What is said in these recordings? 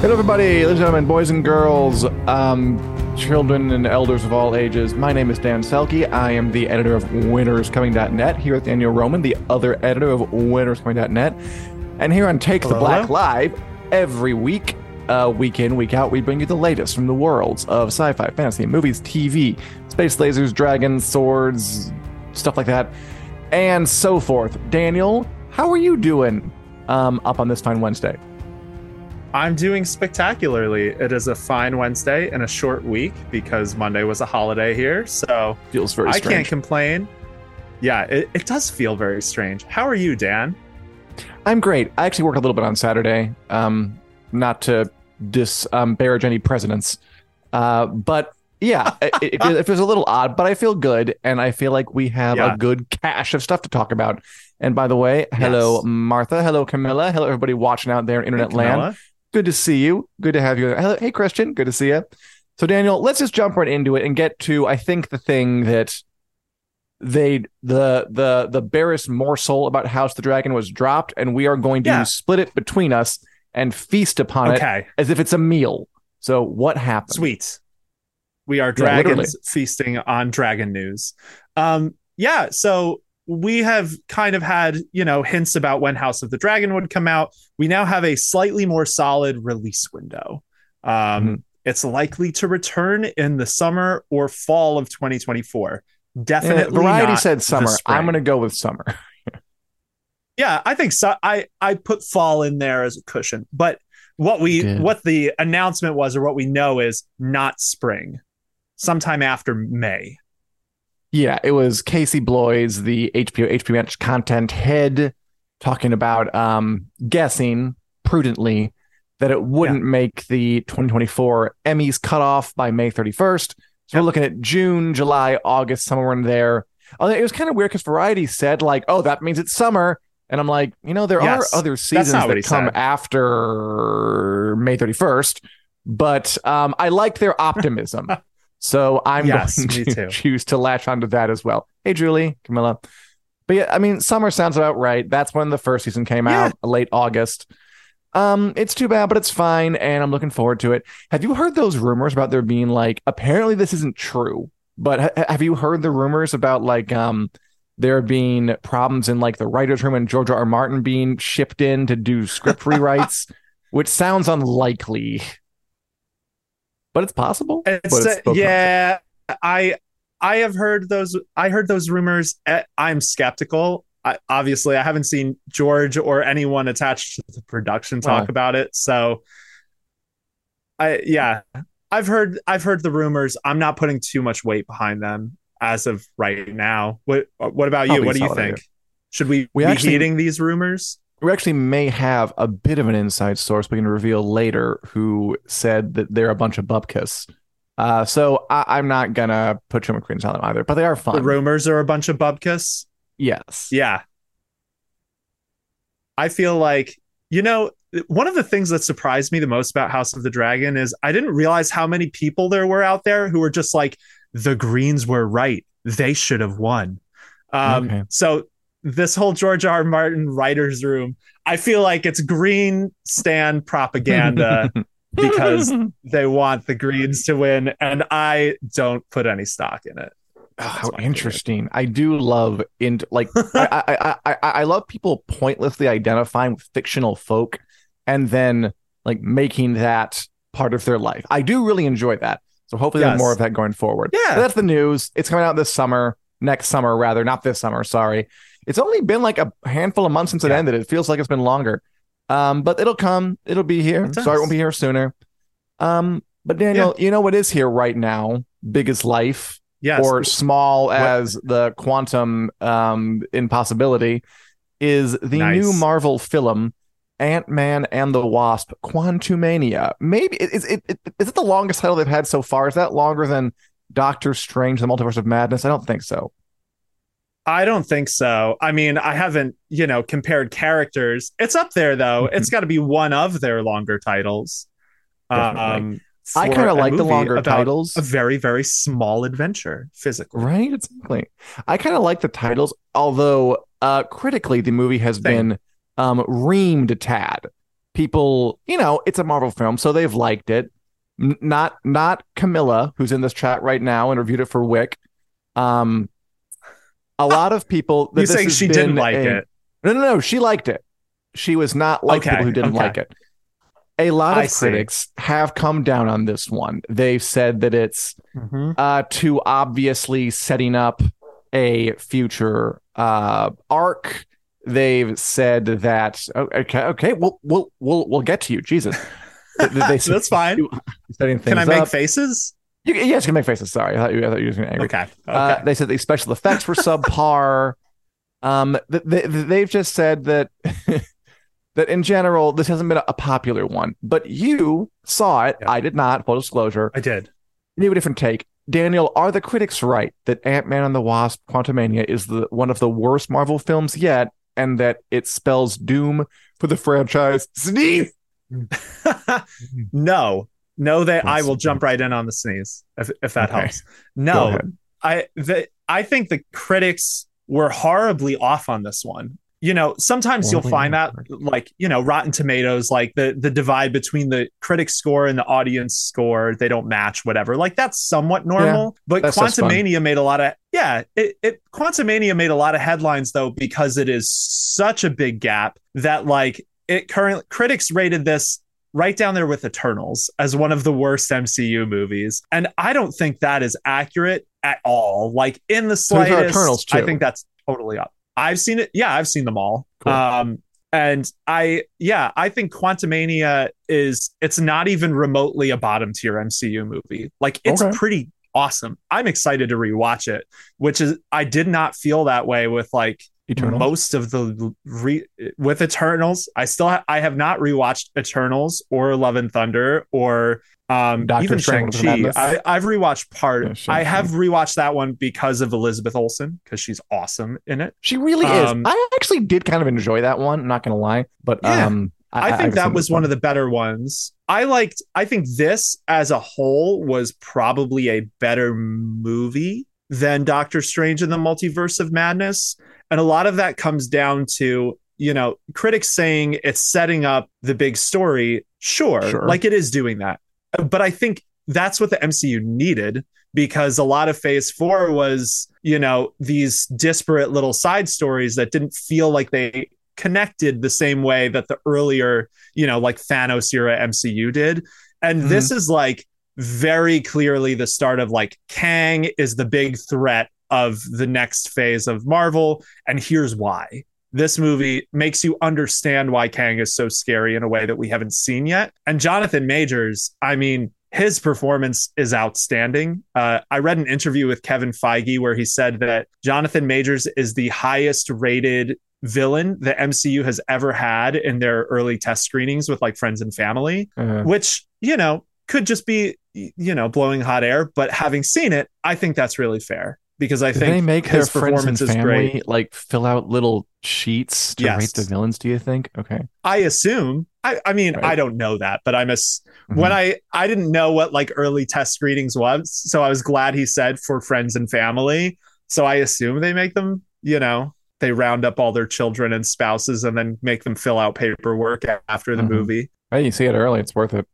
Hello, everybody, ladies and gentlemen, boys and girls, um, children and elders of all ages. My name is Dan Selcke. I am the editor of WintersComing.net here with Daniel Roman, the other editor of WintersComing.net. And here on Take the Black hello. Live, every week, uh, week in, week out, we bring you the latest from the worlds of sci fi, fantasy, movies, TV, space lasers, dragons, swords, stuff like that, and so forth. Daniel, how are you doing um, up on this fine Wednesday? I'm doing spectacularly. It is a fine Wednesday and a short week because Monday was a holiday here. So Feels very I strange. can't complain. Yeah, it, it does feel very strange. How are you, Dan? I'm great. I actually work a little bit on Saturday. Um, not to disparage any presidents, uh, but yeah, it, it, it feels a little odd. But I feel good, and I feel like we have Yeah. a good cache of stuff to talk about. And by the way, hello Yes. Martha, hello Camilla, hello everybody watching out there in internet land. Good to see you. Good to have you. Hello, hey Christian, good to see you. So Daniel, let's just jump right into it and get to I think the thing that they the the the barest morsel about House the Dragon was dropped, and we are going to Yeah. split it between us and feast upon it as if it's a meal. So what happened? sweet. We are dragons literally. feasting on dragon news. Um, yeah, so we have kind of had, you know, hints about when House of the Dragon would come out. We now have a slightly more solid release window. Um, Mhm. It's likely to return in the summer or fall of 2024. Eh, Definitely. Variety not said summer. I'm going to go with summer. Yeah, I think so. I I put fall in there as a cushion, but what we what the announcement was or what we know is not spring, sometime after May. Yeah, it was Casey Bloys, the HBO HBO Max content head, talking about um, guessing prudently that it wouldn't make the 2024 Emmys cutoff by May 31st. So we're looking at June, July, August, somewhere in there. Although it was kind of weird because Variety said like, "Oh, that means it's summer," and I'm like, you know, there Yes, are other seasons not what he that come said. after May 31st, but um, I like their optimism. So I'm Yes, going to too. choose to latch onto that as well. Hey, Julie, Camilla. But yeah, I mean, summer sounds about right. That's when the first season came Yeah. out, late August. Um, it's too bad, but it's fine, and I'm looking forward to it. Have you heard those rumors about there being like apparently this isn't true, but ha- have you heard the rumors about like um there being problems in like the writers' room and George R. R. Martin being shipped in to do script rewrites, which sounds unlikely, but it's possible. It's, but still yeah, I I have heard those. I heard those rumors. Eh, I'm skeptical. I, obviously, I haven't seen George or anyone attached to the production talk Oh. about it. So, I yeah, I've heard I've heard the rumors. I'm not putting too much weight behind them as of right now. What What about you? Probably What do you think? Should we, We be actually- heeding these rumors? We actually may have a bit of an inside source we can reveal later who said that they're a bunch of bupkis. Uh, so I, I'm not gonna put much credence on them either, but they are fun. The rumors are a bunch of bubkus. yes. Yeah. I feel like, you know, one of the things that surprised me the most about House of the Dragon is I didn't realize how many people there were out there who were just like, the Greens were right. They should have won. Um, Okay. So, this whole George R. R. Martin writer's room, I feel like it's green stand propaganda because they want the Greens to win. And I don't put any stock in it. Oh, how my opinion. interesting! I do love in like I, I, I I I love people pointlessly identifying with fictional folk and then like making that part of their life. I do really enjoy that. So hopefully there's Yes. more of that going forward. Yeah. But that's the news. It's coming out this summer, next summer rather, not this summer. Sorry. It's only been like a handful of months since it Yeah. ended. It feels like it's been longer. Um, but it'll come. It'll be here. It Sorry, it won't be here sooner. Um, but Daniel, you know what is here right now? Big as life Yes. or small as the quantum um, impossibility, is the Nice. new Marvel film Ant Man and the Wasp: Quantumania. Maybe is it, it is it the longest title they've had so far? Is that longer than Doctor Strange: The Multiverse of Madness? I don't think so. I don't think so. I mean, I haven't, you know, compared characters. It's up there though. Mm-hmm. It's got to be one of their longer titles. Um, I kinda like the longer titles. A very, very small adventure physically. Right, exactly. I kind of like the titles, although uh, critically, the movie has Same. been um, reamed a tad. People, you know, it's a Marvel film, so they've liked it. N- not not Camilla, who's in this chat right now and reviewed it for Wick. Um, a lot of people. You saying she didn't like a- it? No, no, no. She liked it. She was not like Okay, people who didn't okay. like it. A lot of I see. critics have come down on this one. They've said that it's Mhm. uh, too obviously setting up a future uh, arc. They've said that oh, okay, okay, we'll we'll we'll we'll get to you, Jesus. That's fine. setting Can I make up. faces? You, yes, you can make faces. Sorry, I thought you, I thought you were going to angry. Okay. Okay. Uh, they said the special effects were subpar. Um, th- th- th- they've just said that that in general this hasn't been a, a popular one. But you saw it. Yeah. I did not. Full disclosure. I did. You have a different take. Daniel, are the critics right that Ant Man and the Wasp: Quantumania is the one of the worst Marvel films yet, and that it spells doom for the franchise? Sneeze. no, no, they. I will jump right in on the sneeze if if that Okay. helps. No. I the, I think the critics were horribly off on this one. You know, sometimes you'll find that like, you know, Rotten Tomatoes, like the the divide between the critic score and the audience score, they don't match, whatever. Like that's somewhat normal. but that's just fun. Quantumania made a lot of yeah, it, it Quantumania made a lot of headlines though, because it is such a big gap that like it currently critics rated this right down there with Eternals as one of the worst MCU movies. And I don't think that is accurate at all. Like in the slightest, Eternals, I think that's totally up. I've seen it. Yeah, I've seen them all. Cool. Um, and I, yeah, I think Quantumania is, it's not even remotely a bottom tier MCU movie. Like it's Okay. pretty awesome. I'm excited to rewatch it, which is, I did not feel that way with like Eternal. most of the re- with Eternals. I still ha- I have not rewatched Eternals or Love and Thunder or um Doctor even Strange Shang Chi. I I've rewatched part. Yeah. I have rewatched that one because of Elizabeth Olsen because she's awesome in it. She really Um, is. I actually did kind of enjoy that one. I'm not gonna lie, but Yeah. um, I, think that was one of the better ones. I liked. I think this as a whole was probably a better movie than Doctor Strange and the Multiverse of Madness, and a lot of that comes down to you know critics saying it's setting up the big story. Sure, Sure. like it is doing that, but I think that's what the MCU needed because a lot of Phase Four was you know these disparate little side stories that didn't feel like they connected the same way that the earlier, you know, like Thanos era MCU did. And mm-hmm. this is like very clearly the start of like Kang is the big threat of the next phase of Marvel. And here's why. This movie makes you understand why Kang is so scary in a way that we haven't seen yet. And Jonathan Majors, I mean, his performance is outstanding. Uh, I read an interview with Kevin Feige where he said that Jonathan Majors is the highest rated villain the MCU has ever had in their early test screenings with like friends and family, Uh, which, you know, could just be, you know, blowing hot air. But having seen it, I think that's really fair because I did think they make their his friends and family great. like fill out little sheets to Yes. rate the villains? Do you think? Okay. I assume. I, I mean, Right. I don't know that, but I'm a Mhm. when I I didn't know what like early test screenings was, so I was glad he said for friends and family. So I assume they make them, you know, they round up all their children and spouses and then make them fill out paperwork after the Mhm. movie. Hey, you see it early. It's worth it.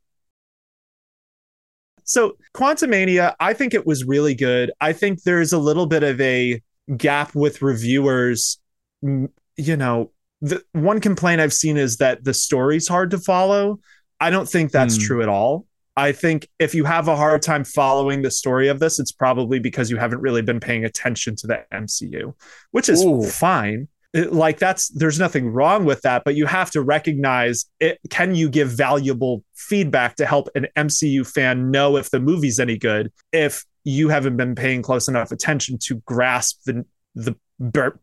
So Quantumania, I think it was really good. I think there's a little bit of a gap with reviewers. Mm, You know, the one complaint I've seen is that the story's hard to follow. I don't think that's Hmm. true at all. I think if you have a hard time following the story of this, it's probably because you haven't really been paying attention to the MCU, which is Ooh. fine. Like that's there's nothing wrong with that, but you have to recognize it. Can you give valuable feedback to help an MCU fan know if the movie's any good? If you haven't been paying close enough attention to grasp the the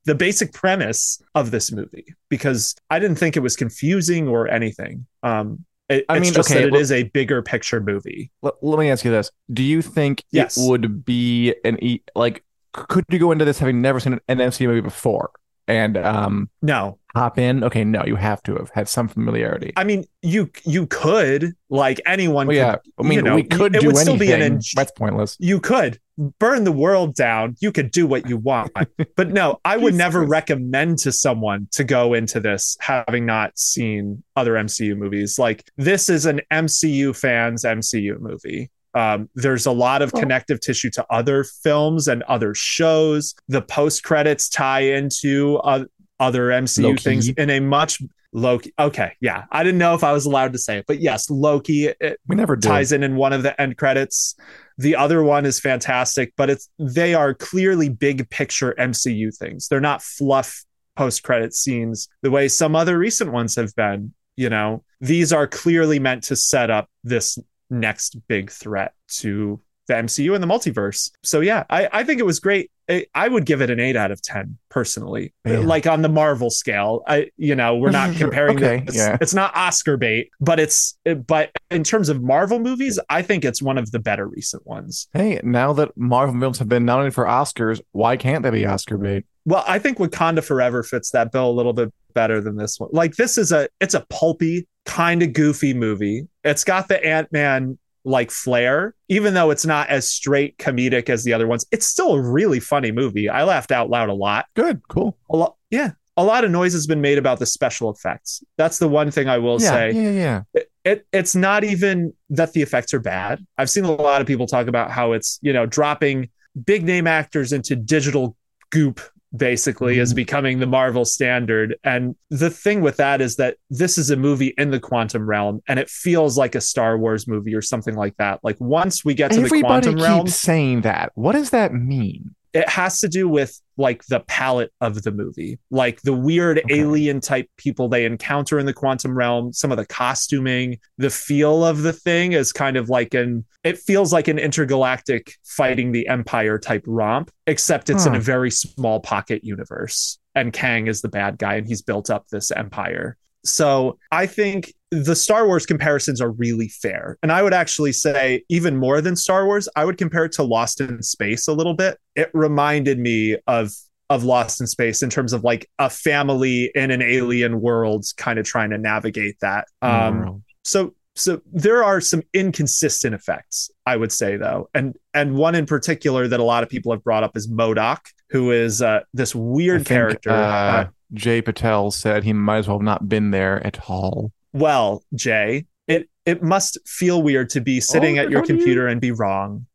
the basic premise of this movie because I didn't think it was confusing or anything. Um, it, I mean, just okay, that it well, is a bigger picture movie. Let, let, me ask you this: Do you think yes. it would be an e- like? Could you go into this having never seen an MCU movie before? And um, no, hop in? Okay, no, you have to have had some familiarity. I mean, you you could like anyone. Well, yeah, I mean, you know, we could. Do it would anything. still be an. En- That's pointless. You could burn the world down. You could do what you want, but no, I would never recommend to someone to go into this having not seen other MCU movies. Like this is an MCU fans MCU movie. Um, there's a lot of connective tissue to other films and other shows. The post credits tie into uh, other MCU Loki. things in a much Loki. Okay, yeah, I didn't know if I was allowed to say it, but yes, Loki. It we never ties in in one of the end credits. The other one is fantastic, but it's they are clearly big picture MCU things. They're not fluff post credit scenes the way some other recent ones have been. You know, these are clearly meant to set up this next big threat to the MCU and the multiverse. So yeah, I, I think it was great. I would give it an eight out of ten personally, like on the Marvel scale. I, you know, we're not comparing. okay, it's, yeah. it's not Oscar bait, but it's. But in terms of Marvel movies, I think it's one of the better recent ones. Hey, now that Marvel films have been nominated for Oscars, why can't they be Oscar bait? Well, I think Wakanda Forever fits that bill a little bit better than this one. Like this is a, it's a pulpy, kind of goofy movie. It's got the Ant Man like flair, even though it's not as straight comedic as the other ones. It's still a really funny movie. I laughed out loud a lot. Good, cool. A lot, yeah. A lot of noise has been made about the special effects. That's the one thing I will yeah, say. Yeah, yeah. It, it, it's not even that the effects are bad. I've seen a lot of people talk about how it's, you know, dropping big name actors into digital goop basically is mm-hmm. becoming the Marvel standard. And the thing with that is that this is a movie in the quantum realm and it feels like a Star Wars movie or something like that. Like once we get to Everybody the quantum realm, saying that. What does that mean? It has to do with like the palette of the movie, like the weird okay. alien type people they encounter in the quantum realm, some of the costuming, the feel of the thing is kind of like an it feels like an intergalactic fighting the empire type romp, except it's huh. in a very small pocket universe. And Kang is the bad guy and he's built up this empire. So I think the Star Wars comparisons are really fair. And I would actually say, even more than Star Wars, I would compare it to Lost in Space a little bit. It reminded me of of Lost in Space in terms of like a family in an alien world kind of trying to navigate that. Um, so so there are some inconsistent effects, I would say though. And and one in particular that a lot of people have brought up is MODOK, who is uh, this weird think, character. Uh, uh, Jay Patel said he might as well have not been there at all. Well, Jay, it it must feel weird to be sitting oh, at your computer you? and be wrong.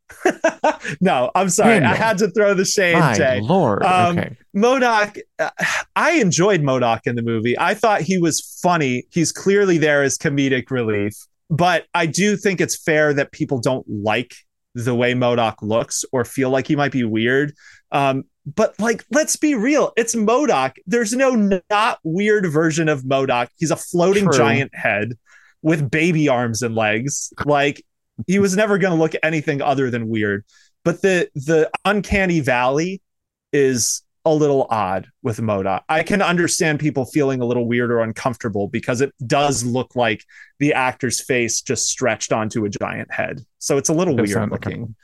no, I'm sorry. I had to throw the shade, My Jay. Lord. Um, okay. MODOK, uh, I enjoyed MODOK in the movie. I thought he was funny. He's clearly there as comedic relief. But I do think it's fair that people don't like the way MODOK looks or feel like he might be weird. Um, but like, let's be real. It's MODOK. There's no not weird version of MODOK. He's a floating True. giant head with baby arms and legs. Like he was never going to look anything other than weird. But the the uncanny valley is a little odd with MODOK. I can understand people feeling a little weird or uncomfortable because it does look like the actor's face just stretched onto a giant head. So it's a little weird looking.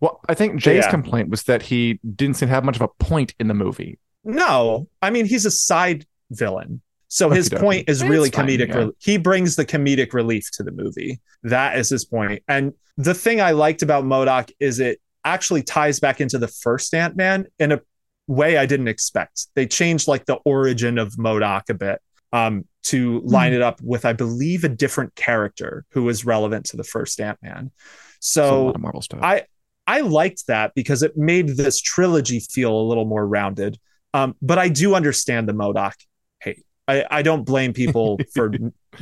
Well, I think Jay's yeah. complaint was that he didn't seem to have much of a point in the movie. No, I mean he's a side villain. So his point is really fine, comedic. Yeah. he brings the comedic relief to the movie. That is his point. And the thing I liked about MODOK is it actually ties back into the first Ant Man in a way I didn't expect. They changed like the origin of MODOK a bit um, to line mm. it up with, I believe, a different character who was relevant to the first Ant Man. So Marvel stuff. I I liked that because it made this trilogy feel a little more rounded. Um, but I do understand the MODOK hate. I, I don't blame people for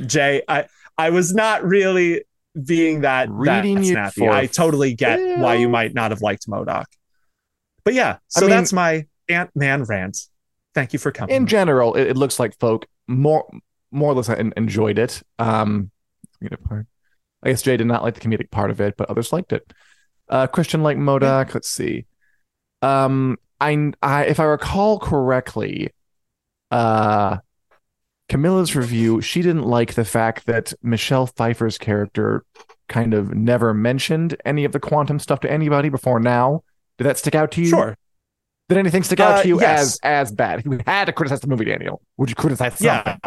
Jay. I I was not really being that, Reading that snappy. I totally get why you might not have liked MODOK. But yeah, so I mean, that's my Ant Man rant. Thank you for coming. In general, it, it, looks like folk more more or less enjoyed it. Um, part. I guess Jay did not like the comedic part of it, but others liked it. Uh, Christian like MODOK. Let's see. Um, I, I if I recall correctly, uh, Camilla's review, she didn't like the fact that Michelle Pfeiffer's character kind of never mentioned any of the quantum stuff to anybody before now. Did that stick out to you? Sure. Did anything stick out Uh, to you yes. as as bad? You had to criticize the movie, Daniel, would you criticize something? Yeah.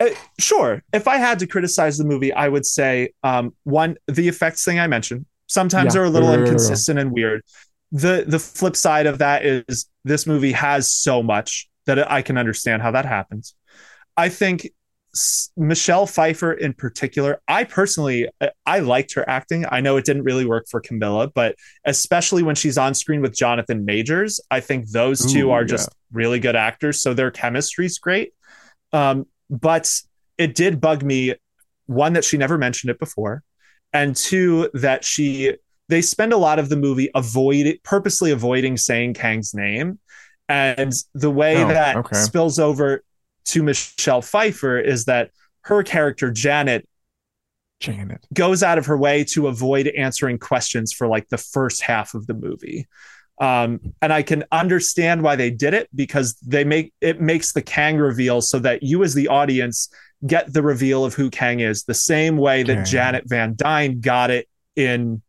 Uh, sure. If I had to criticize the movie, I would say um, one, the effects thing I mentioned. Sometimes Yeah. they're a little inconsistent and weird. The the flip side of that is this movie has so much that I can understand how that happens. I think Michelle Pfeiffer in particular, I personally I- liked her acting. I know it didn't really work for Camilla, but especially when she's on screen with Jonathan Majors, I think those two Ooh, are yeah. just really good actors. So their chemistry's great. Um, but it did bug me one that she never mentioned it before, and two that she they spend a lot of the movie avoid purposely avoiding saying Kang's name, and the way Oh, that okay. spills over to Michelle Pfeiffer is that her character Janet Janet. goes out of her way to avoid answering questions for like the first half of the movie. Um, and I can understand why they did it because they make it makes the Kang reveal so that you as the audience get the reveal of who Kang is the same way that. Janet Van Dyne got it in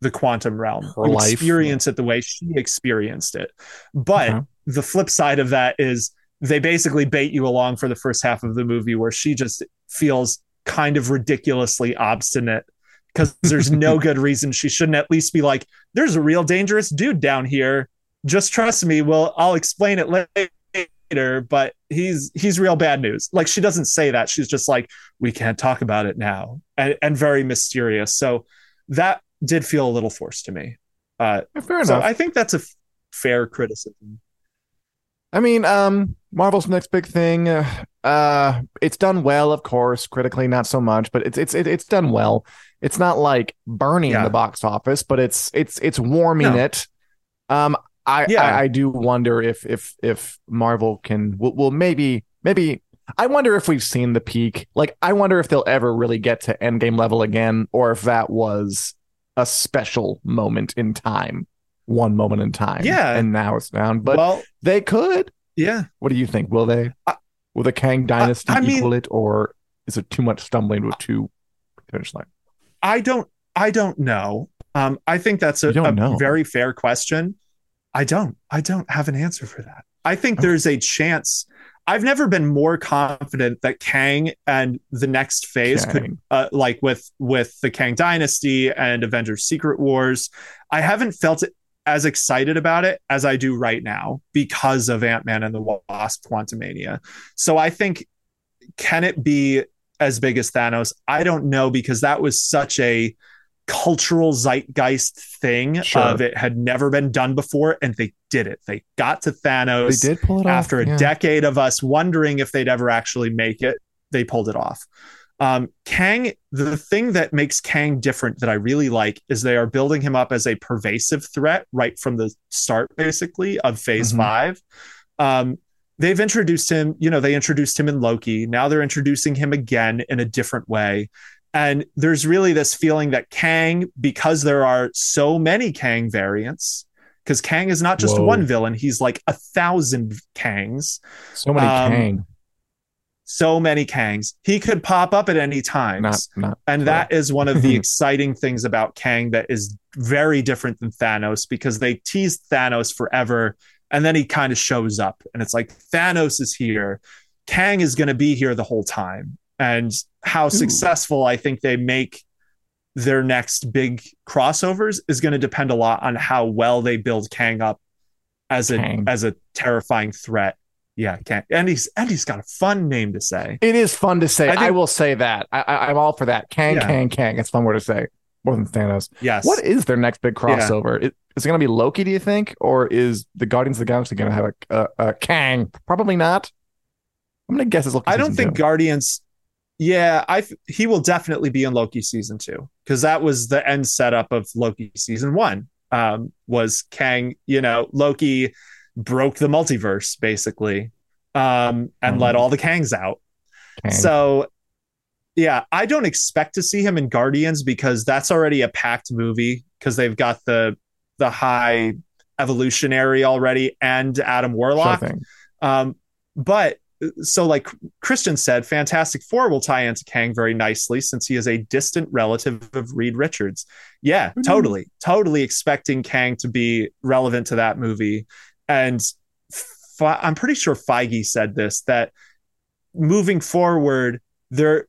the quantum realm. Her You life. experience it the way she experienced it. But Okay. the flip side of that is they basically bait you along for the first half of the movie where she just feels kind of ridiculously obstinate because there's no good reason she shouldn't at least be like there's a real dangerous dude down here just trust me well i'll explain it later but he's he's real bad news like she doesn't say that she's just like we can't talk about it now and, and very mysterious so that did feel a little forced to me uh Fair so enough. i think that's a f- fair criticism I mean, um, Marvel's next big thing. Uh, uh, it's done well, of course. Critically, not so much, but it's it's it, it's done well. It's not like burning Yeah. the box office, but it's it's it's warming No. it. Um, I, Yeah. I I do wonder if if if Marvel can will, will maybe maybe. I wonder if we've seen the peak. Like, I wonder if they'll ever really get to Endgame level again, or if that was a special moment in time, one moment in time. Yeah. and now it's down. But well they could. yeah What do you think? Will they? I- Will the Kang dynasty I mean- equal it, or is it too much stumbling a two finish line? I don't I don't know. Um, I think that's a, a very fair question. I don't. I don't have an answer for that. I think Okay. there's a chance. I've never been more confident that Kang and the next phase could uh, like with with the Kang Dynasty and Avengers Secret Wars. I haven't felt it as excited about it as I do right now because of Ant Man and the Wasp Quantumania. So I think can it be as big as Thanos? I don't know because that was such a cultural zeitgeist thing Sure. of it had never been done before and they did it. They got to thanos They did pull it after off. a yeah. decade of us wondering if they'd ever actually make it, they pulled it off. Um, Kang, the thing that makes Kang different that I really like is they are building him up as a pervasive threat right from the start, basically, of phase Mhm. five. Um, they've introduced him, you know, they introduced him in Loki. Now they're introducing him again in a different way. And there's really this feeling that Kang, because there are so many Kang variants, because Kang is not just Whoa. one villain, he's like a thousand Kangs, So many um, Kang, so many Kangs. He could pop up at any time. not not. And that is one of the exciting things about Kang that is very different than Thanos because they teased Thanos forever and then he kind of shows up and it's like Thanos is here. Kang is going to be here the whole time. And how successful I think they make their next big crossovers is going to depend a lot on how well they build Kang up as a Kang. as a terrifying threat. Yeah, Kang. And he's and he's got a fun name to say. It is fun to say. I I, will say that. I, I, I'm all for that. Kang, Yeah. Kang, Kang. It's fun word to say. More than Thanos. Yes. What is their next big crossover? Is, is it going to be Loki? Do you think, or is the Guardians of the Galaxy going to have a, a, a Kang? Probably not. I'm going to guess it's Loki. I don't think two. Guardians. Yeah, I he will definitely be in Loki season two because that was the end setup of Loki season one. Um, was Kang? You know, Loki broke the multiverse basically, um, and Mhm. let all the Kangs out. Kang. So yeah, I don't expect to see him in Guardians because that's already a packed movie because they've got the the high evolutionary already and Adam Warlock. Sure. Um, but so like Christian said, Fantastic Four will tie into Kang very nicely since he is a distant relative of Reed Richards. Yeah, Mm-hmm. totally, totally expecting Kang to be relevant to that movie. And Fe- I'm pretty sure Feige said this that moving forward, there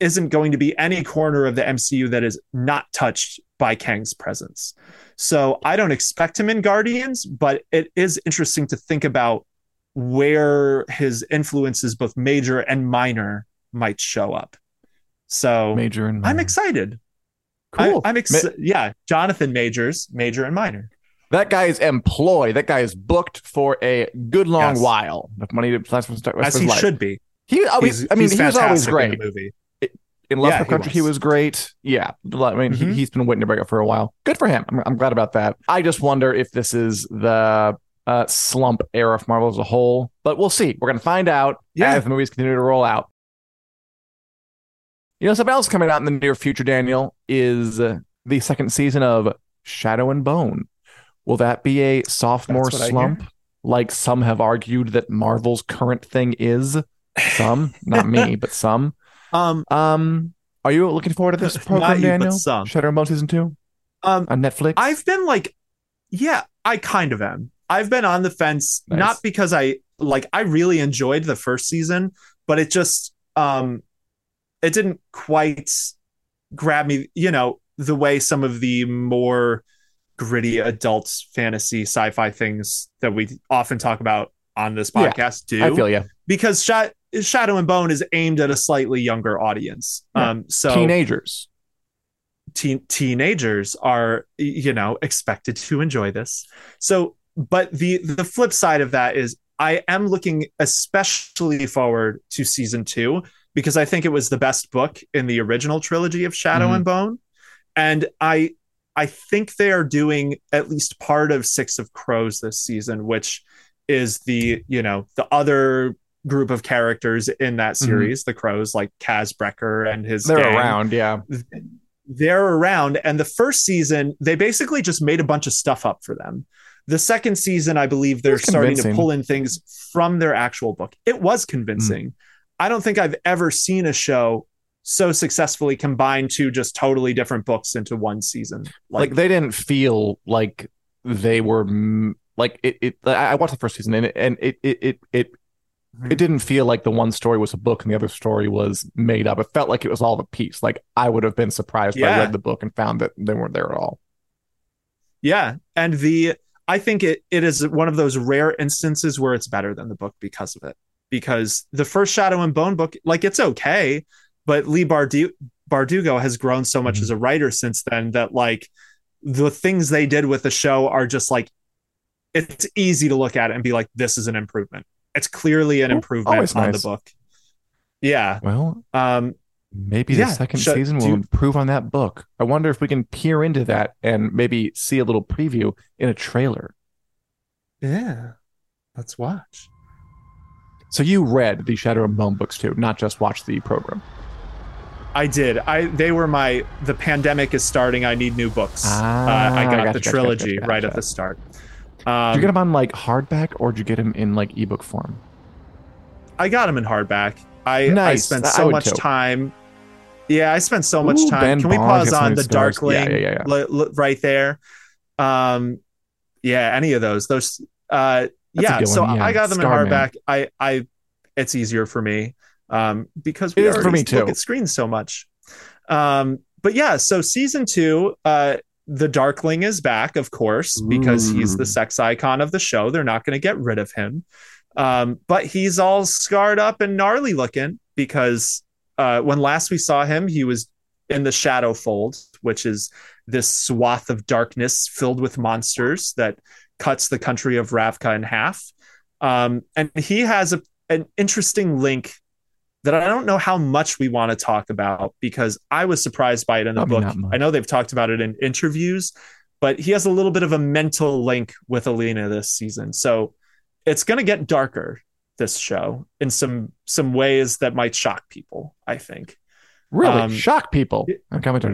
isn't going to be any corner of the MCU that is not touched by Kang's presence. So I don't expect him in Guardians, but it is interesting to think about where his influences, both major and minor, might show up. So Major and I'm excited. Cool. I, am excited. Ma- yeah, Jonathan Majors, major and minor. that guy is employed. That guy is booked for a good long Yes. while. Enough money to for the rest As he should be. He always. He's- I mean, he was always fantastic in great. the movie. In Yeah, Lovecraft he Country, he was. was great. Yeah, I mean, he, Mhm. he's been waiting to break up for a while. Good for him. I'm, I'm glad about that. I just wonder if this is the uh, slump era of Marvel as a whole, but we'll see. We're gonna find out Yeah. as the movies continue to roll out. You know, something else coming out in the near future, Daniel, is uh, the second season of Shadow and Bone. Will that be a sophomore That's what I slump, like some have argued that Marvel's current thing is? Some, not me, but some. Um, Um, are you looking forward to this program, you, Daniel? some. Shadow and Bone season two um, on Netflix. I've been like, yeah, I kind of am. I've been on the fence, Nice. not because I like I really enjoyed the first season, but it just um it didn't quite grab me, you know, the way some of the more gritty adult fantasy sci-fi things that we often talk about on this Yeah, podcast do I feel you. because Sha- Shadow and Bone is aimed at a slightly younger audience. Yeah. Um so Teenagers. teen- teenagers are you know expected to enjoy this so but the the flip side of that is i am looking especially forward to season two because i think it was the best book in the original trilogy of shadow Mhm. and bone. And i i think they are doing at least part of six of crows this season which is the you know the other group of characters in that series the crows like kaz brekker and his They're gang. around, yeah. they're around. And the first season they basically just made a bunch of stuff up for them the second season i believe they're starting to pull in things from their actual book it was convincing i don't think i've ever seen a show so successfully combine two just totally different books into one season Like, they didn't feel like they were mm, like it. it I watched the first season and it and it it it it, Mhm. it didn't feel like the one story was a book and the other story was made up. It felt like it was all of a piece. Like I would have been surprised if I read the book and found that they weren't there at all. yeah and the i think it, it is one of those rare instances where it's better than the book because of it because the first shadow and bone book like it's okay but lee Bardu- bardugo has grown so much Mhm. as a writer since then that like the things they did with the show are just like it's easy to look at it and be like this is an improvement it's clearly an improvement Always on nice. the book yeah Well, um maybe Yeah, the second sh- season will you- improve on that book. I wonder if we can peer into that and maybe see a little preview in a trailer. yeah let's watch So you read the Shadow and Bone books too, not just watch the program. I did. I they were my the pandemic is starting. I need new books. Ah, uh, I got gotcha, the gotcha, trilogy gotcha, right at the start. Did Um, you get them on like hardback or did you get them in like ebook form? I got them in hardback. I, I spent so much too. time. Yeah, I spent so much Ooh, time. Ben Can we pause on the stars. Darkling Yeah, yeah, yeah, li- li- right there? Um, yeah, any of those. Those. Uh, yeah. So. I got them in Starman. hardback. I, I, it's easier for me, um, because we is for me, too. look at screens so much. Um, but yeah, so season two, uh, the Darkling is back, of course, because he's the sex icon of the show. They're not going to get rid of him. Um, but he's all scarred up and gnarly looking because uh, when last we saw him, he was in the Shadow Fold, which is this swath of darkness filled with monsters that cuts the country of Ravka in half. Um, and he has a, an interesting link that I don't know how much we want to talk about because I was surprised by it in the Probably book. I know they've talked about it in interviews, but he has a little bit of a mental link with Alina this season. So it's going to get darker this show in some some ways that might shock people, I think. Really Um, shock people. I'm coming to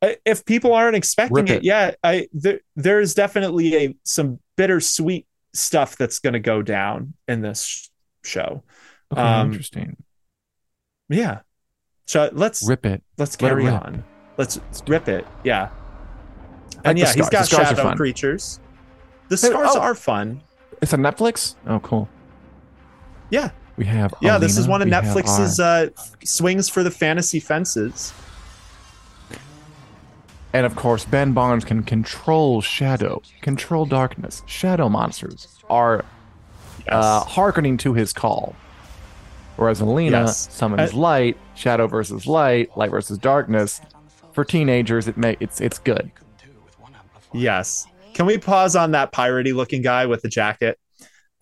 that. If people aren't expecting it, it. yeah, I there, there's definitely a some bittersweet stuff that's going to go down in this sh- show. Okay, Um, interesting. Yeah, so let's Rip it. let's let it carry on. Let's rip it. Yeah, and the yeah, he's got The scars are shadow creatures. The Hey, scars oh. are fun. It's on Netflix. Oh, cool. Yeah, We have. yeah. this is one of Netflix's our- uh, swings for the fantasy fences. and of course, Ben Barnes can control shadow, control darkness. Shadow monsters are uh, hearkening to his call. Whereas Alina Yes. summons Uh, light, shadow versus light, light versus darkness. For teenagers, it may it's it's good. Yes. Can we pause on that piratey looking guy with the jacket?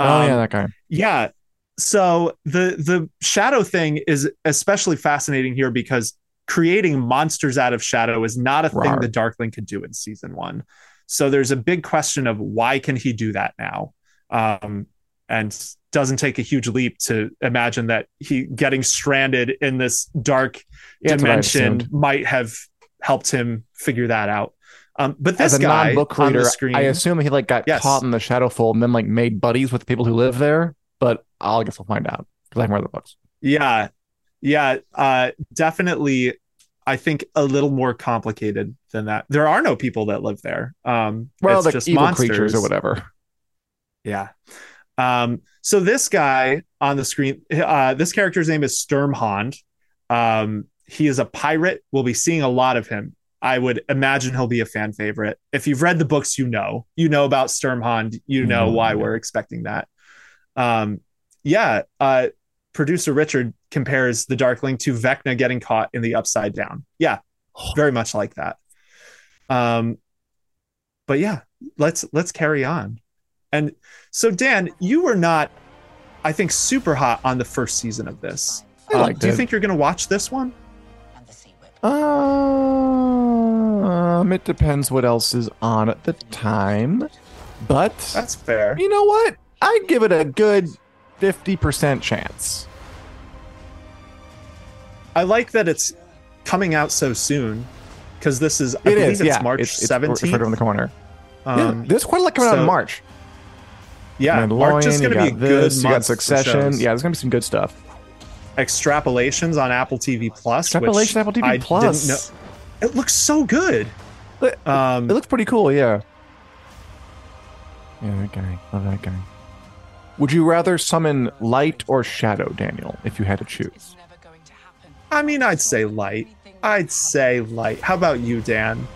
Oh Um, yeah, that guy. Yeah. So the the shadow thing is especially fascinating here because creating monsters out of shadow is not a thing the Darkling could do in season one. So there's a big question of why can he do that now? Um, and doesn't take a huge leap to imagine that he getting stranded in this dark that's dimension might have helped him figure that out. Um, but this As a guy non-book on reader, the screen, I assume he like got Yes. caught in the shadow fold and then like made buddies with the people who live there. But I'll guess we'll find out because I have more of the books. Yeah. Yeah. Uh, definitely, I think a little more complicated than that. There are no people that live there. Um, Well, it's just evil monsters creatures or whatever. Yeah. Um, so this guy on the screen, uh, this character's name is Sturmhond. Um, he is a pirate. We'll be seeing a lot of him. I would imagine he'll be a fan favorite. If you've read the books, you know, you know about Sturmhond. You know Mhm, why we're expecting that. Um, yeah. Uh, producer Richard compares the Darkling to Vecna getting caught in the Upside Down. Yeah, very much like that. Um, but yeah, let's let's carry on. And so, Dan, you were not, I think, super hot on the first season of this. I Um, do you think you're going to watch this one? Um, it depends what else is on at the time, but That's fair. you know what? I'd give it a good fifty percent chance. I like that it's coming out so soon because this is, I It is, it's yeah. March it's, it's right around the corner. Um, yeah, there's quite a lot coming out in March. yeah, March is going to be a good this, You got month for Succession. Yeah, there's gonna be some good stuff. Extrapolations on Apple TV Plus. Extrapolation Apple TV I Plus. It looks so good. It, Um, it looks pretty cool. Yeah. Yeah, that guy. Love that guy. Would you rather summon light or shadow, Daniel, if you had to choose? I mean, I'd say light. I'd say light. How about you, Dan?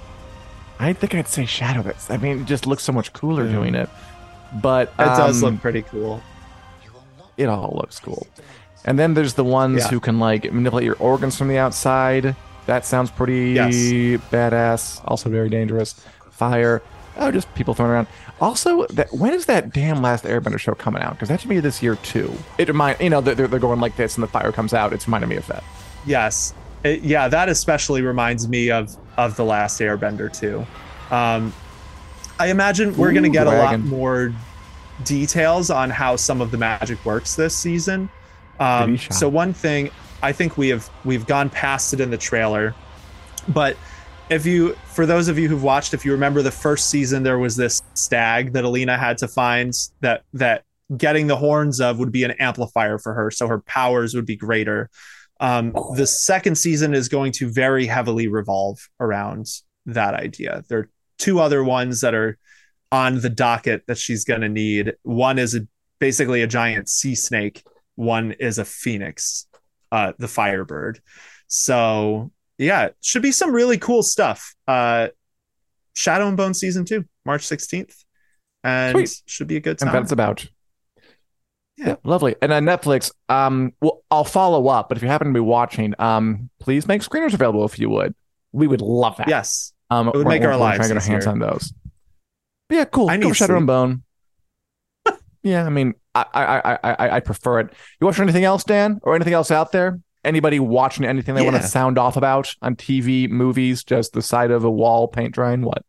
I think I'd say shadow. That's. I mean, it just looks so much cooler Yeah. doing it. But It does um, look pretty cool. It all looks cool. And then there's the ones Yeah. who can like manipulate your organs from the outside. That sounds pretty Yes. badass. Also very dangerous. Fire. Oh, just people throwing around. Also, that when is that damn last Airbender show coming out? Because that should be this year too. It remind you know they're, they're going like this and the fire comes out. It's reminding me of that. Yes. It- yeah, that especially reminds me of of the last Airbender too. Um, I imagine we're going to get a lot more details on how some of the magic works this season. Um, so one thing I think we have we've gone past it in the trailer, but if you for those of you who've watched, if you remember the first season, there was this stag that Alina had to find that that getting the horns of would be an amplifier for her, so her powers would be greater. Um, the second season is going to very heavily revolve around that idea. There are two other ones that are on the docket that she's going to need. One is a, basically a giant sea snake. One is a phoenix, uh, the firebird. So yeah, should be some really cool stuff. Uh, Shadow and Bone season two, March sixteenth, and Sweet. should be a good And time. that's about. Yeah. Yeah, lovely. And on Netflix, um, well, I'll follow up. But if you happen to be watching, um, please make screeners available if you would. We would love that. yes, Um, It would make our lives trying to get our hands on those. But yeah, cool. I Go need Shadow sleep. and Bone. yeah, I mean, I, I, I, I, I prefer it. You watching anything else, Dan, or anything else out there? Anybody watching anything they want to sound off about on TV, movies, just the side of a wall, paint drying? What?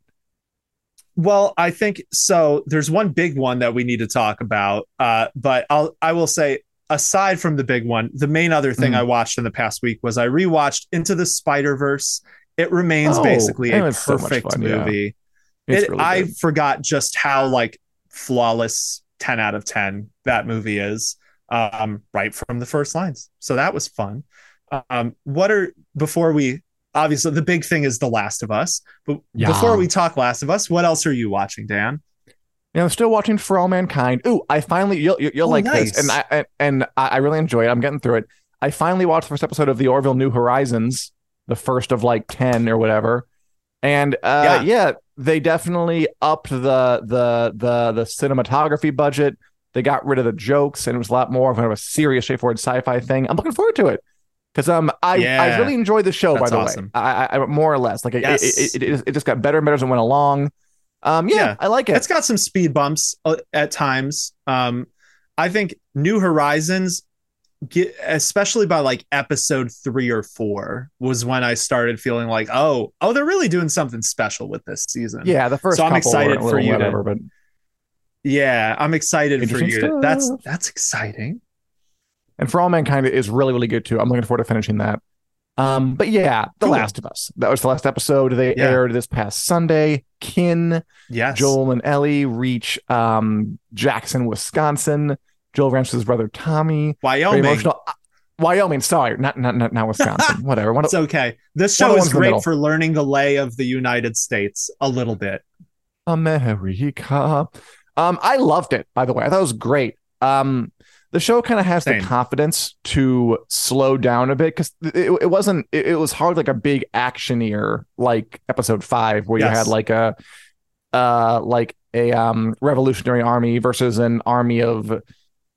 Well, I think so. There's one big one that we need to talk about, uh, but I'll I will say aside from the big one, the main other thing Mhm. I watched in the past week was I rewatched Into the Spider Verse. It remains Oh, basically a was so perfect fun, movie. It's It, really I forgot just how like flawless 10 out of 10 that movie is um, right from the first lines. So that was fun. Um, what are before we obviously the big thing is The Last of Us, but Yeah. before we talk Last of Us, what else are you watching, Dan? You know, I'm still watching For All Mankind. Ooh, I finally you'll you'll Oh, like nice. this, and I and, I really enjoy it. I'm getting through it. I finally watched the first episode of the Orville New Horizons, the first of like ten or whatever, and uh, Yeah. yeah. they definitely upped the the the the cinematography budget. They got rid of the jokes, and it was a lot more of a serious, straightforward sci-fi thing. I'm looking forward to it because um I I really enjoyed the show. That's by the awesome. way, I, I, more or less like it, Yes. it, it, it, it just got better and better as it went along. Um, yeah, Yeah. I like it. It's got some speed bumps uh, at times. Um, I think New Horizons, get, especially by like episode three or four, was when I started feeling like, oh, oh, they're really doing something special with this season. Yeah, the first. So I'm excited for you to- whatever, but yeah, I'm excited for you. to- That's that's exciting. And for all mankind is really really good too. I'm looking forward to finishing that. Um, but yeah, The Cool. Last of Us. That was the last episode. They Yeah. aired this past Sunday. Kin, Yes, Joel, and Ellie reach um Jackson, Wisconsin. Joel ranches his brother Tommy. Very Wyoming. emotional. Uh, Wyoming, sorry, not not not, not Wisconsin. Whatever. One It's okay. This show is ones in the great for learning the lay of the United States a little bit. America. Um, I loved it, by the way. I thought it was great. Um, the show kind of has Same. the confidence to slow down a bit because it, it wasn't, it, it was hard like a big actionier like episode five, where you had like a, uh, like a um revolutionary army versus an army of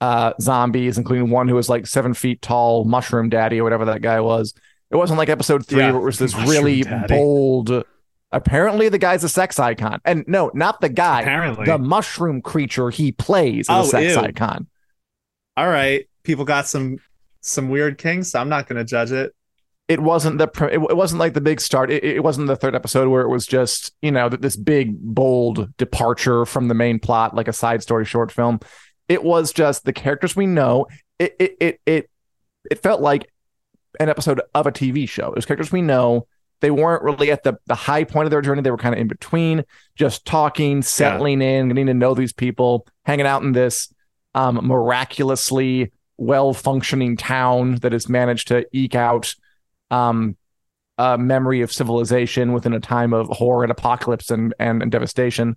uh zombies, including one who was like seven feet tall, mushroom daddy or whatever that guy was. It wasn't like episode three Yeah. where it was this Mushroom really daddy. bold. Apparently, the guy's a sex icon, and no, not the guy. Apparently. The mushroom creature he plays is Oh, a sex ew. icon. All right, people got some some weird kinks. I'm not going to judge it. It wasn't the pre- it, wasn't like the big start. It, it wasn't the third episode where it was just you know this big bold departure from the main plot, like a side story short film. It was just the characters we know. It it it it, it felt like an episode of a TV show. It was characters we know. They weren't really at the the high point of their journey. They were kind of in between, just talking, settling in, getting to know these people, hanging out in this um, miraculously well functioning town that has managed to eke out um, a memory of civilization within a time of horror and apocalypse and and, and devastation.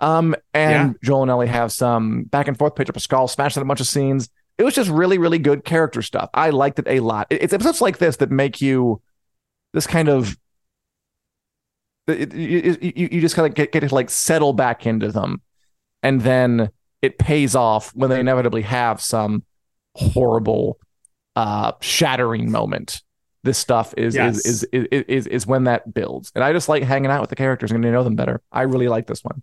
Um, and Joel and Ellie have some back and forth. Pedro Pascal smashed in a bunch of scenes. It was just really, really good character stuff. I liked it a lot. It's episodes like this that make you this kind of it, you, you, you just kind of get, get to like settle back into them, and then it pays off when they inevitably have some horrible, uh, shattering moment. This stuff is Yes. is, is is is is when that builds, and I just like hanging out with the characters and getting to know them better. I really like this one.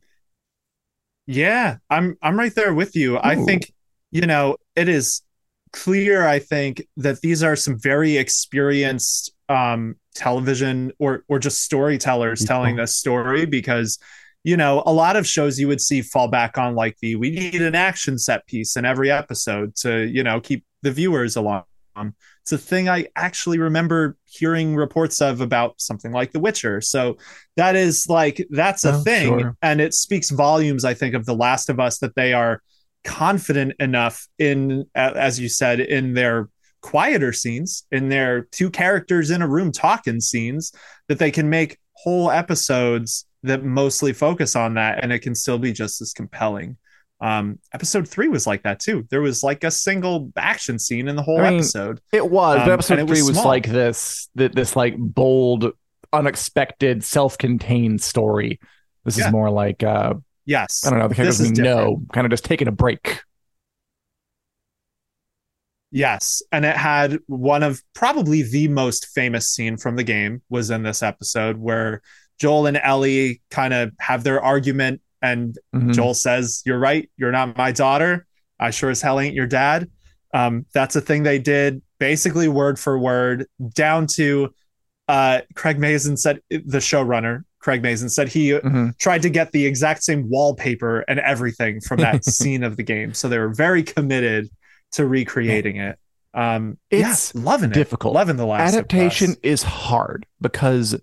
Yeah, I'm I'm right there with you. I think you know it is clear. I think that these are some very experienced um, television or or just storytellers telling this story because you know a lot of shows you would see fall back on like the we need an action set piece in every episode to you know keep the viewers along. It's a thing I actually remember hearing reports of about something like The Witcher. So that is like that's a Oh, thing sure. and it speaks volumes i think of the last of us that they are confident enough in as you said in their quieter scenes in their two characters in a room talking scenes that they can make whole episodes that mostly focus on that and it can still be just as compelling um episode three was like that too there was like a single action scene in the whole I mean, episode It was, Um, but episode it was three was small. like this, th- this like bold, unexpected, self-contained story. This Yeah. is more like uh, yes I don't know the characters we know, kind of just taking a break. Yes, and it had one of probably the most famous scene from the game was in this episode where Joel and Ellie kind of have their argument and Mhm. Joel says, "You're right, you're not my daughter. I sure as hell ain't your dad." Um, that's a thing they did basically word for word down to uh, Craig Mazin said the showrunner Craig Mazin said he Mhm. tried to get the exact same wallpaper and everything from that scene of the game. So they were very committed to recreating it. Um, It's yeah, loving it. difficult. Loving the last adaptation is hard because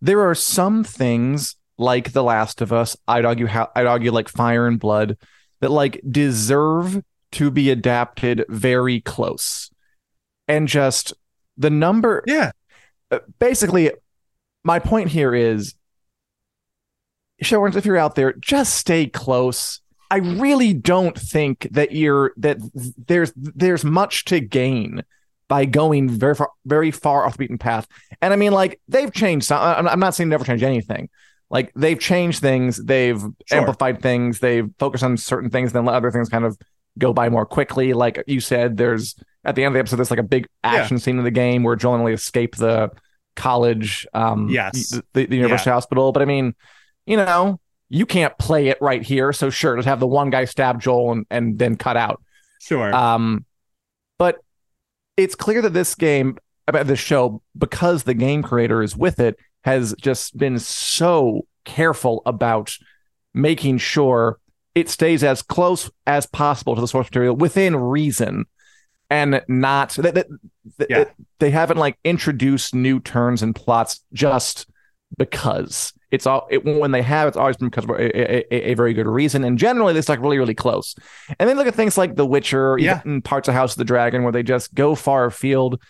there are some things like The Last of Us. I'd argue how I'd argue like Fire and Blood that like deserve to be adapted very close, and just the number. Yeah, uh, Basically, my point here is, showrunners, if you're out there, just stay close. I really don't think that you're that there's there's much to gain by going very far very far off the beaten path. And I mean, like they've changed. Some, I'm I'm not saying never change anything. Like they've changed things, they've Sure. amplified things, they've focused on certain things, then let other things kind of go by more quickly. Like you said, there's at the end of the episode, there's like a big action scene in the game where Joel and Ellie escape the college, um, Yes. the, the university hospital. But I mean, you know, you can't play it right here. So sure, just have the one guy stab Joel and, and then cut out. sure. Um, but it's clear that this game about this show, because the game creator is with it, has just been so careful about making sure it stays as close as possible to the source material within reason and not that, that, that- Yeah. they haven't like introduced new turns and plots just because it's all it, when they have it's always been because of a, a, a, very good reason. And generally they stuck really really close. And then look at things like the witcher Yeah. even parts of house of the dragon where they just go far afield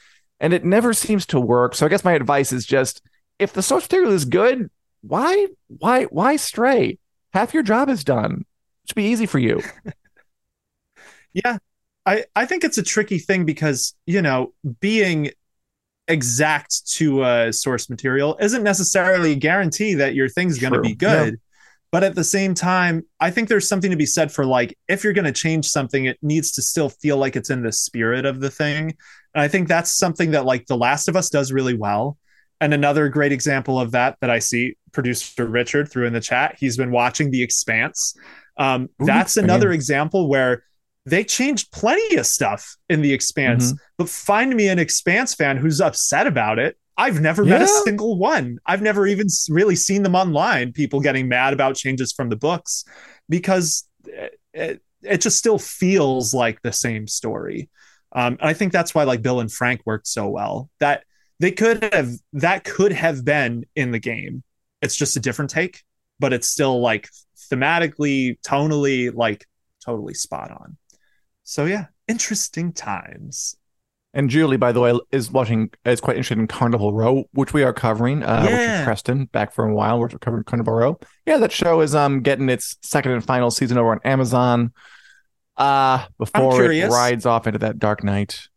and it never seems to work. So i guess my advice is just if the source material is good why why why stray? Half your job is done. It should be easy for you. Yeah. I, I think it's a tricky thing because, you know, being exact to a source material isn't necessarily a guarantee that your thing's going to be good. But at the same time, I think there's something to be said for like, if you're going to change something, it needs to still feel like it's in the spirit of the thing. And I think that's something that like The Last of Us does really well. And another great example of that that I see producer Richard threw in the chat, he's been watching The Expanse. Um, Ooh, that's another example where they changed plenty of stuff in the expanse Mm-hmm. but find me an expanse fan who's upset about it. I've never met a single one. I've never even really seen them online people getting mad about changes from the books because it, it, it just still feels like the same story. Um, and i think that's why like bill and frank worked so well. That they could have that could have been in the game. It's just a different take but it's still like thematically tonally like totally spot on so yeah, interesting times. And Julie, by the way, is watching is quite interested in Carnival Row, which we are covering. Uh, which is Preston back for a while. We're covering Carnival Row. Yeah, that show is um getting its second and final season over on Amazon. Uh before it rides off into that dark night.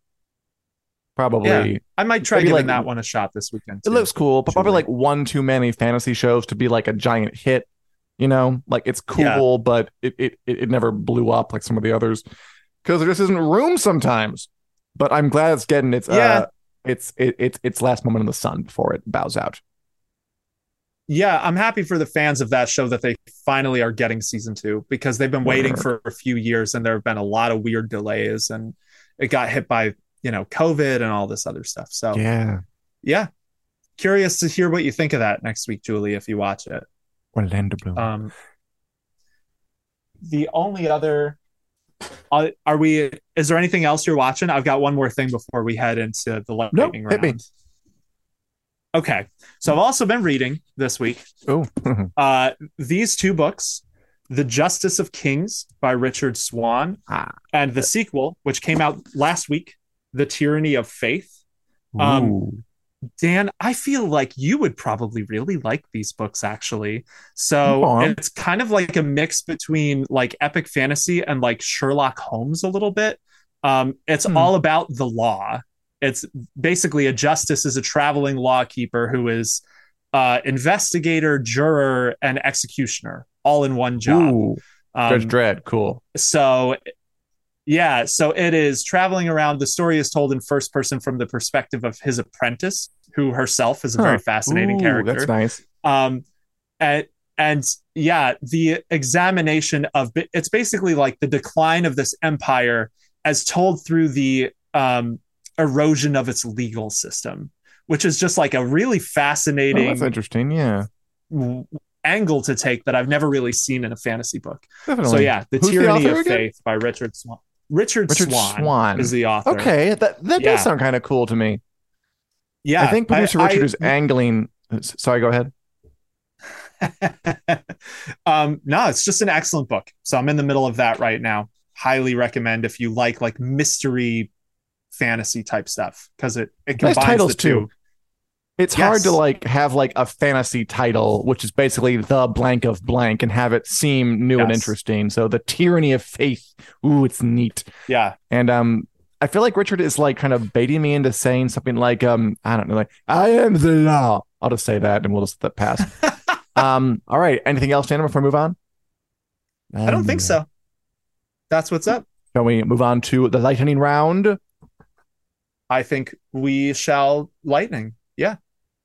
Probably Yeah. I might try giving like- that one a shot this weekend. it looks cool, but probably like one too many fantasy shows to be like a giant hit. You know, like it's cool, but it, it it it never blew up like some of the others because there just isn't room sometimes. But I'm glad it's getting its Yeah. uh its it, its its last moment in the sun before it bows out. yeah, I'm happy for the fans of that show that they finally are getting season two because they've been waiting for a few years and there have been a lot of weird delays and it got hit by you know COVID and all this other stuff. So yeah, Yeah, curious to hear what you think of that next week, Julie, if you watch it. Orlando Bloom. Um, the only other, uh, are we? Is there anything else you're watching? I've got one more thing before we head into the lightning me. round. Okay, so I've also been reading this week oh, uh, these two books, "The Justice of Kings" by Richard Swan, Ah. and the sequel, which came out last week, "The Tyranny of Faith." Um. Dan, I feel like you would probably really like these books actually. So it's kind of like a mix between like epic fantasy and like Sherlock Holmes a little bit. Um, it's Hmm. all about the law. It's basically a justice is a traveling law keeper who is uh, investigator, juror, and executioner all in one job. Ooh. Um, Judge Dredd, cool. so yeah so it is traveling around the story is told in first person from the perspective of his apprentice who herself is a very fascinating Ooh, character That's nice. um and and yeah the examination of it's basically like the decline of this empire as told through the um erosion of its legal system which is just like a really Oh, fascinating that's interesting. Yeah, w- angle to take that I've never really seen in a fantasy book. definitely. So yeah, The Who's Tyranny author of again? Faith by Richard Swan. Richard, Richard Swan, Swan. is the author. Okay, that that Yeah. does sound kind of cool to me. Yeah. I think producer Richard I- is angling. Sorry, go ahead. um, no, it's just an excellent book. So I'm in the middle of that right now. Highly recommend if you like like mystery fantasy type stuff because it it Nice combines titles the two. too. It's hard to like have like a fantasy title, which is basically the blank of blank, and have it seem new and interesting. So the tyranny of faith. Ooh, it's neat. Yeah. And um, I feel like Richard is like kind of baiting me into saying something like um, I don't know, like I am the law. I'll just say that, and we'll just let that pass. um, all right. Anything else, Dana? Before we move on, I don't think so. That's what's up. Shall we move on to the lightning round? I think we shall lightning.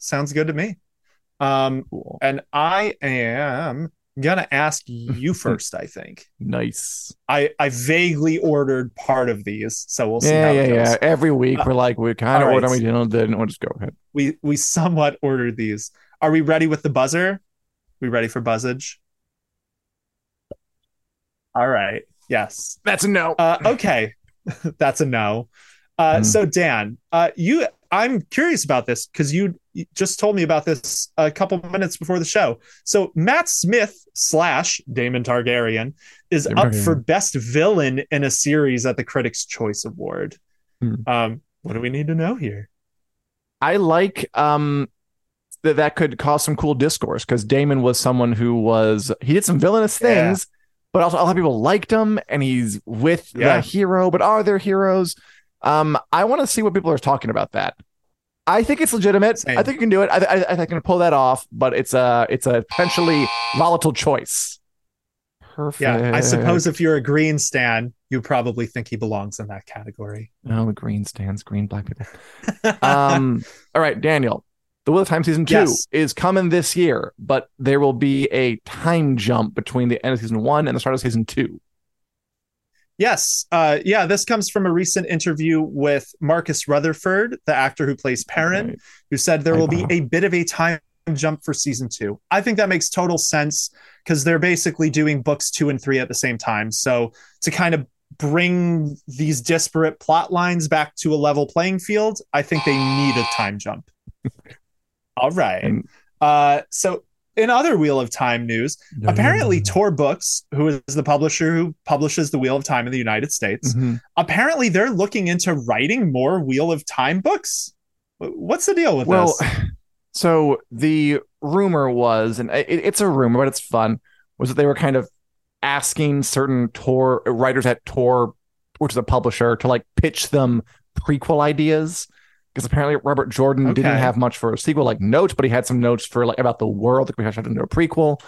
Sounds good to me. Um, Cool. and I am gonna ask you first, I think. Nice. I, I vaguely ordered part of these, so we'll see Yeah, how yeah, it goes. yeah. Every week Uh, we're like, we kind of all ordered, right. we didn't, didn't. We'll just go ahead. We we somewhat ordered these. Are we ready with the buzzer? We ready for buzzage? All right. Yes. That's a no. Uh, okay, that's a no. Uh, Hmm. So Dan, uh, you, I'm curious about this because you you just told me about this a couple minutes before the show. So Matt Smith slash Daemon Targaryen is Daemon up Targaryen. for best villain in a series at the Critics' Choice Award. Hmm. Um, what do we need to know here? I like um that that could cause some cool discourse because Daemon was someone who was he did some villainous Yeah. things, but also a lot of people liked him, and he's with Yeah. the hero. But are there heroes? Um, I want to see what people are talking about that. I think it's legitimate. Same. I think you can do it. I, I, I think I can pull that off, but it's a it's a potentially volatile choice. Perfect. Yeah, I suppose if you're a Green Stan, you probably think he belongs in that category. Oh, the green stands, green black people. um all right daniel the wheel of time season two Yes. is coming this year but there will be a time jump between the end of season one and the start of season two Yes. Uh, yeah, this comes from a recent interview with Marcus Rutherford, the actor who plays Perrin, Right. who said there will be a bit of a time jump for season two. I think that makes total sense because they're basically doing books two and three at the same time. So to kind of bring these disparate plot lines back to a level playing field, I think they need a time jump. All right. And- Uh, so in other Wheel of Time news, apparently Tor Books, who is the publisher who publishes the Wheel of Time in the United States, Mhm. apparently they're looking into writing more Wheel of Time books. What's the deal with well this? so the rumor was and it, it's a rumor but it's fun was that they were kind of asking certain tor writers at tor which is a publisher to like pitch them prequel ideas because apparently Robert Jordan didn't have much for a sequel like notes, but he had some notes for like about the world that we have into a prequel.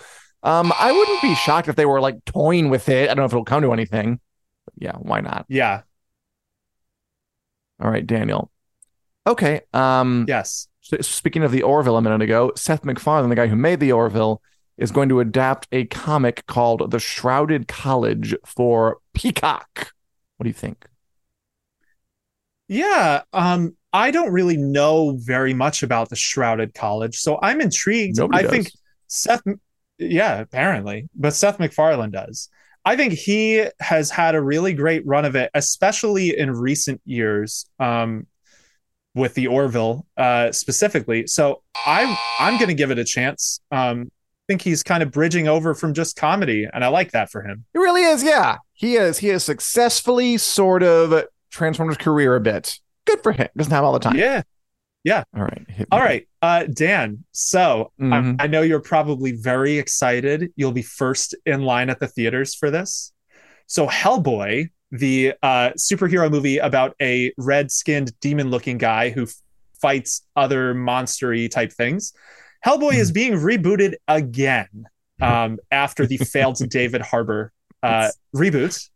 Um, I wouldn't be shocked if they were like toying with it. I don't know if it'll come to anything. But yeah, why not? Yeah. All right, Daniel. Okay. Um, Yes. so speaking of the Orville a minute ago, Seth MacFarlane, the guy who made the Orville, is going to adapt a comic called The Shrouded College for Peacock. What do you think? Yeah. Um, I don't really know very much about the Shrouded College, so I'm intrigued. Nobody I does. think Seth, yeah, apparently, but Seth MacFarlane does. I think he has had a really great run of it, especially in recent years, um, with the Orville uh, specifically. So I, I'm going to give it a chance. Um, I think he's kind of bridging over from just comedy, and I like that for him. He really is, yeah. He is. He has successfully sort of transformed his career a bit. Good for him. Doesn't have all the time. Yeah. Yeah. All right. All right. uh, Dan. So Mhm. I, I know you're probably very excited. You'll be first in line at the theaters for this. So Hellboy, the uh, superhero movie about a red-skinned demon-looking guy who f- fights other monstery type things. Hellboy is being rebooted again um, after the failed David Harbour uh, reboot.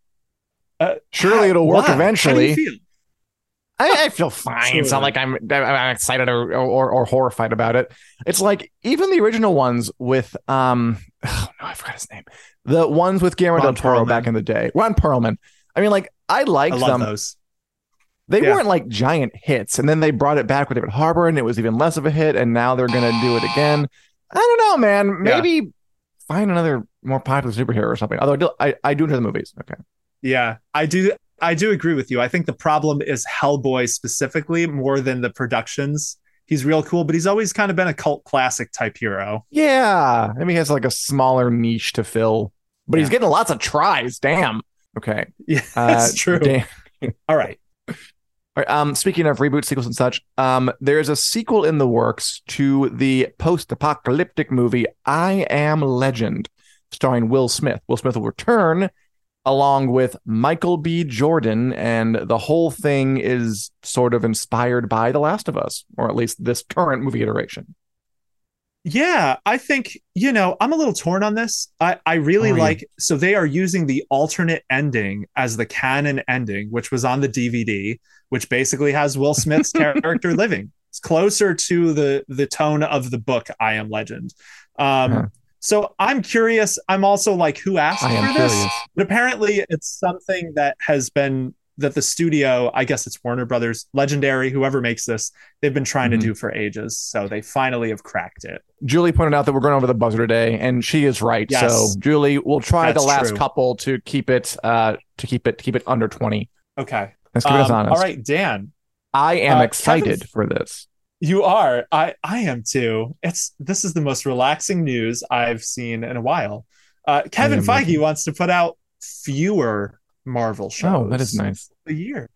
Uh, Surely how- it'll work why? How do you eventually. I, I feel fine. It's not like I'm, I'm excited or, or or horrified about it. It's like even the original ones with um oh, no, I forgot his name. The ones with Guillermo Ron del Toro Perlman. back in the day. Ron Perlman. I mean, like I I liked love them. those. They Yeah. weren't like giant hits, and then they brought it back with David Harbour, and it was even less of a hit. And now they're gonna do it again. I don't know, man. Yeah. Maybe find another more popular superhero or something. Although I do, I, I do enjoy the movies. Okay. Yeah, I do. I do agree with you. I think the problem is Hellboy specifically more than the productions. He's real cool, but he's always kind of been a cult classic type hero. Yeah. I mean, he has like a smaller niche to fill, but he's Yeah. getting lots of tries. Damn. Okay. Yeah, Uh, that's true. Dan- All right. All right, um, speaking of reboot sequels and such, um, there's a sequel in the works to the post-apocalyptic movie I Am Legend, starring Will Smith. Will Smith will return along with Michael B. Jordan, and the whole thing is sort of inspired by The Last of Us, or at least this current movie iteration. Yeah, I think, you know, I'm a little torn on this. I, I really Oh, yeah. like, so they are using the alternate ending as the canon ending, which was on the DVD, which basically has Will Smith's character living. It's closer to the the tone of the book I Am Legend. Um, Huh. So I'm curious. I'm also like, who asked I for am this? curious. But apparently, it's something that has been that the studio, I guess it's Warner Brothers, Legendary, whoever makes this, they've been trying Mhm. to do for ages. So they finally have cracked it. Julie pointed out that we're going over the buzzer today, and she is right. Yes. So, Julie, we'll try That's the last true. couple to keep it, uh, to keep it, keep it under twenty. Okay. Let's keep us Um, honest. all right, Dan, I am Uh, excited for this. You are. I I am too. It's this is the most relaxing news I've seen in a while. Uh, Kevin Feige looking. wants to put out fewer Marvel shows. Oh, that is nice. A year.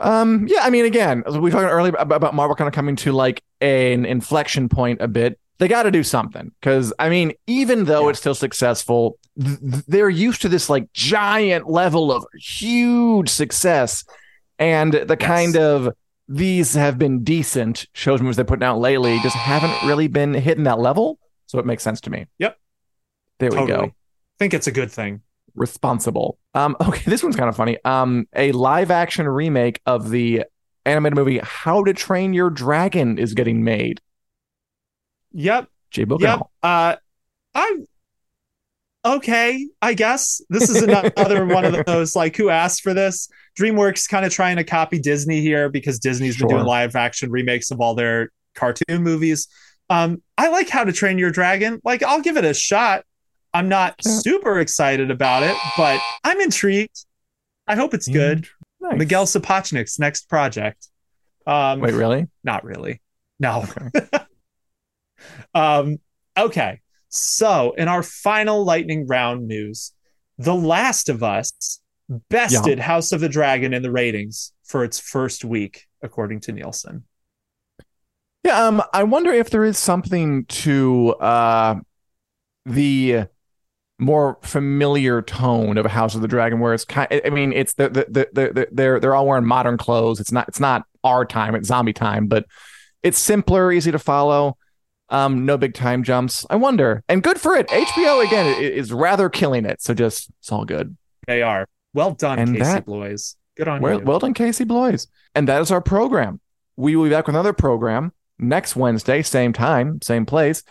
Um, yeah, I mean, again, we talked earlier about, Marvel kind of coming to like an inflection point a bit. They got to do something because I mean, even though Yeah. it's still successful, th- th- they're used to this like giant level of huge success, and the kind of these have been decent shows movies they're putting out lately just haven't really been hitting that level. So it makes sense to me. Yep. There we Totally. go. think it's a good thing. responsible. Um, okay, this one's kind of funny. Um, a live action remake of the animated movie How to Train Your Dragon is getting made. Yep. Jay Book Yep. Uh, I'm okay. I guess this is another one of those like who asked for this. DreamWorks kind of trying to copy Disney here because Disney's been doing live action remakes of all their cartoon movies. Um, I like How to Train Your Dragon. Like, I'll give it a shot. I'm not super excited about it, but I'm intrigued. I hope it's good. Nice. Miguel Sapochnik's next project. Um, Wait, really? not really. No. um, okay. So, in our final lightning round news, The Last of Us bested House of the Dragon in the ratings for its first week, according to Nielsen. Yeah. Um, I wonder if there is something to uh the more familiar tone of House of the Dragon, where it's kind. I mean, it's the the the, the they're they're all wearing modern clothes. It's not it's not our time. It's zombie time, but it's simpler, easy to follow. Um, no big time jumps. I wonder, and good for it. HBO again is rather killing it. So just it's all good. They are. Well done, And Casey that- Bloys. Good on Well, you. well done, Casey Bloys. And that is our program. We will be back with another program next Wednesday, same time, same place,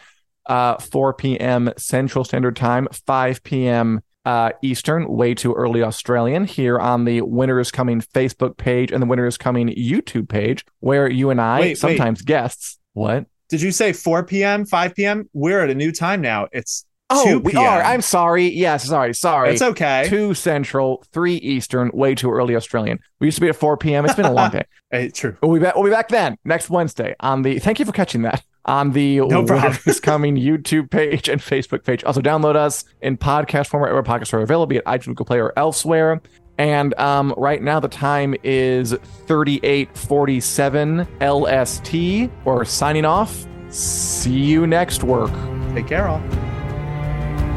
uh, 4 p.m. Central Standard Time, 5 p.m. Uh, Eastern, way too early Australian, here on the Winter is Coming Facebook page and the Winter is Coming YouTube page, where you and I, Wait, wait. sometimes guests, what? Did you say 4 p.m., 5 p.m.? We're at a new time now. It's Oh, 2 we are. I'm sorry. Yes, sorry, sorry. It's okay. Two Central, three Eastern, way too early Australian. We used to be at 4 p.m. It's been a long day. Hey, true. We'll be back. We'll be back then next Wednesday on the. Thank you for catching that on the No problem. Is Coming YouTube page and Facebook page. Also, download us in podcast format where podcasts are available, be it iTunes, Google Play, or elsewhere. And um, right now the time is 38:47 LST. We're signing off. See you next work. Take care, all.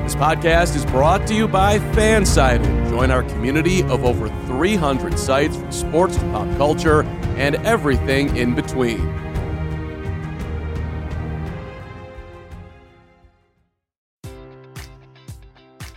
This podcast is brought to you by Fansided. Join our community of over 300 sites from sports to pop culture and everything in between.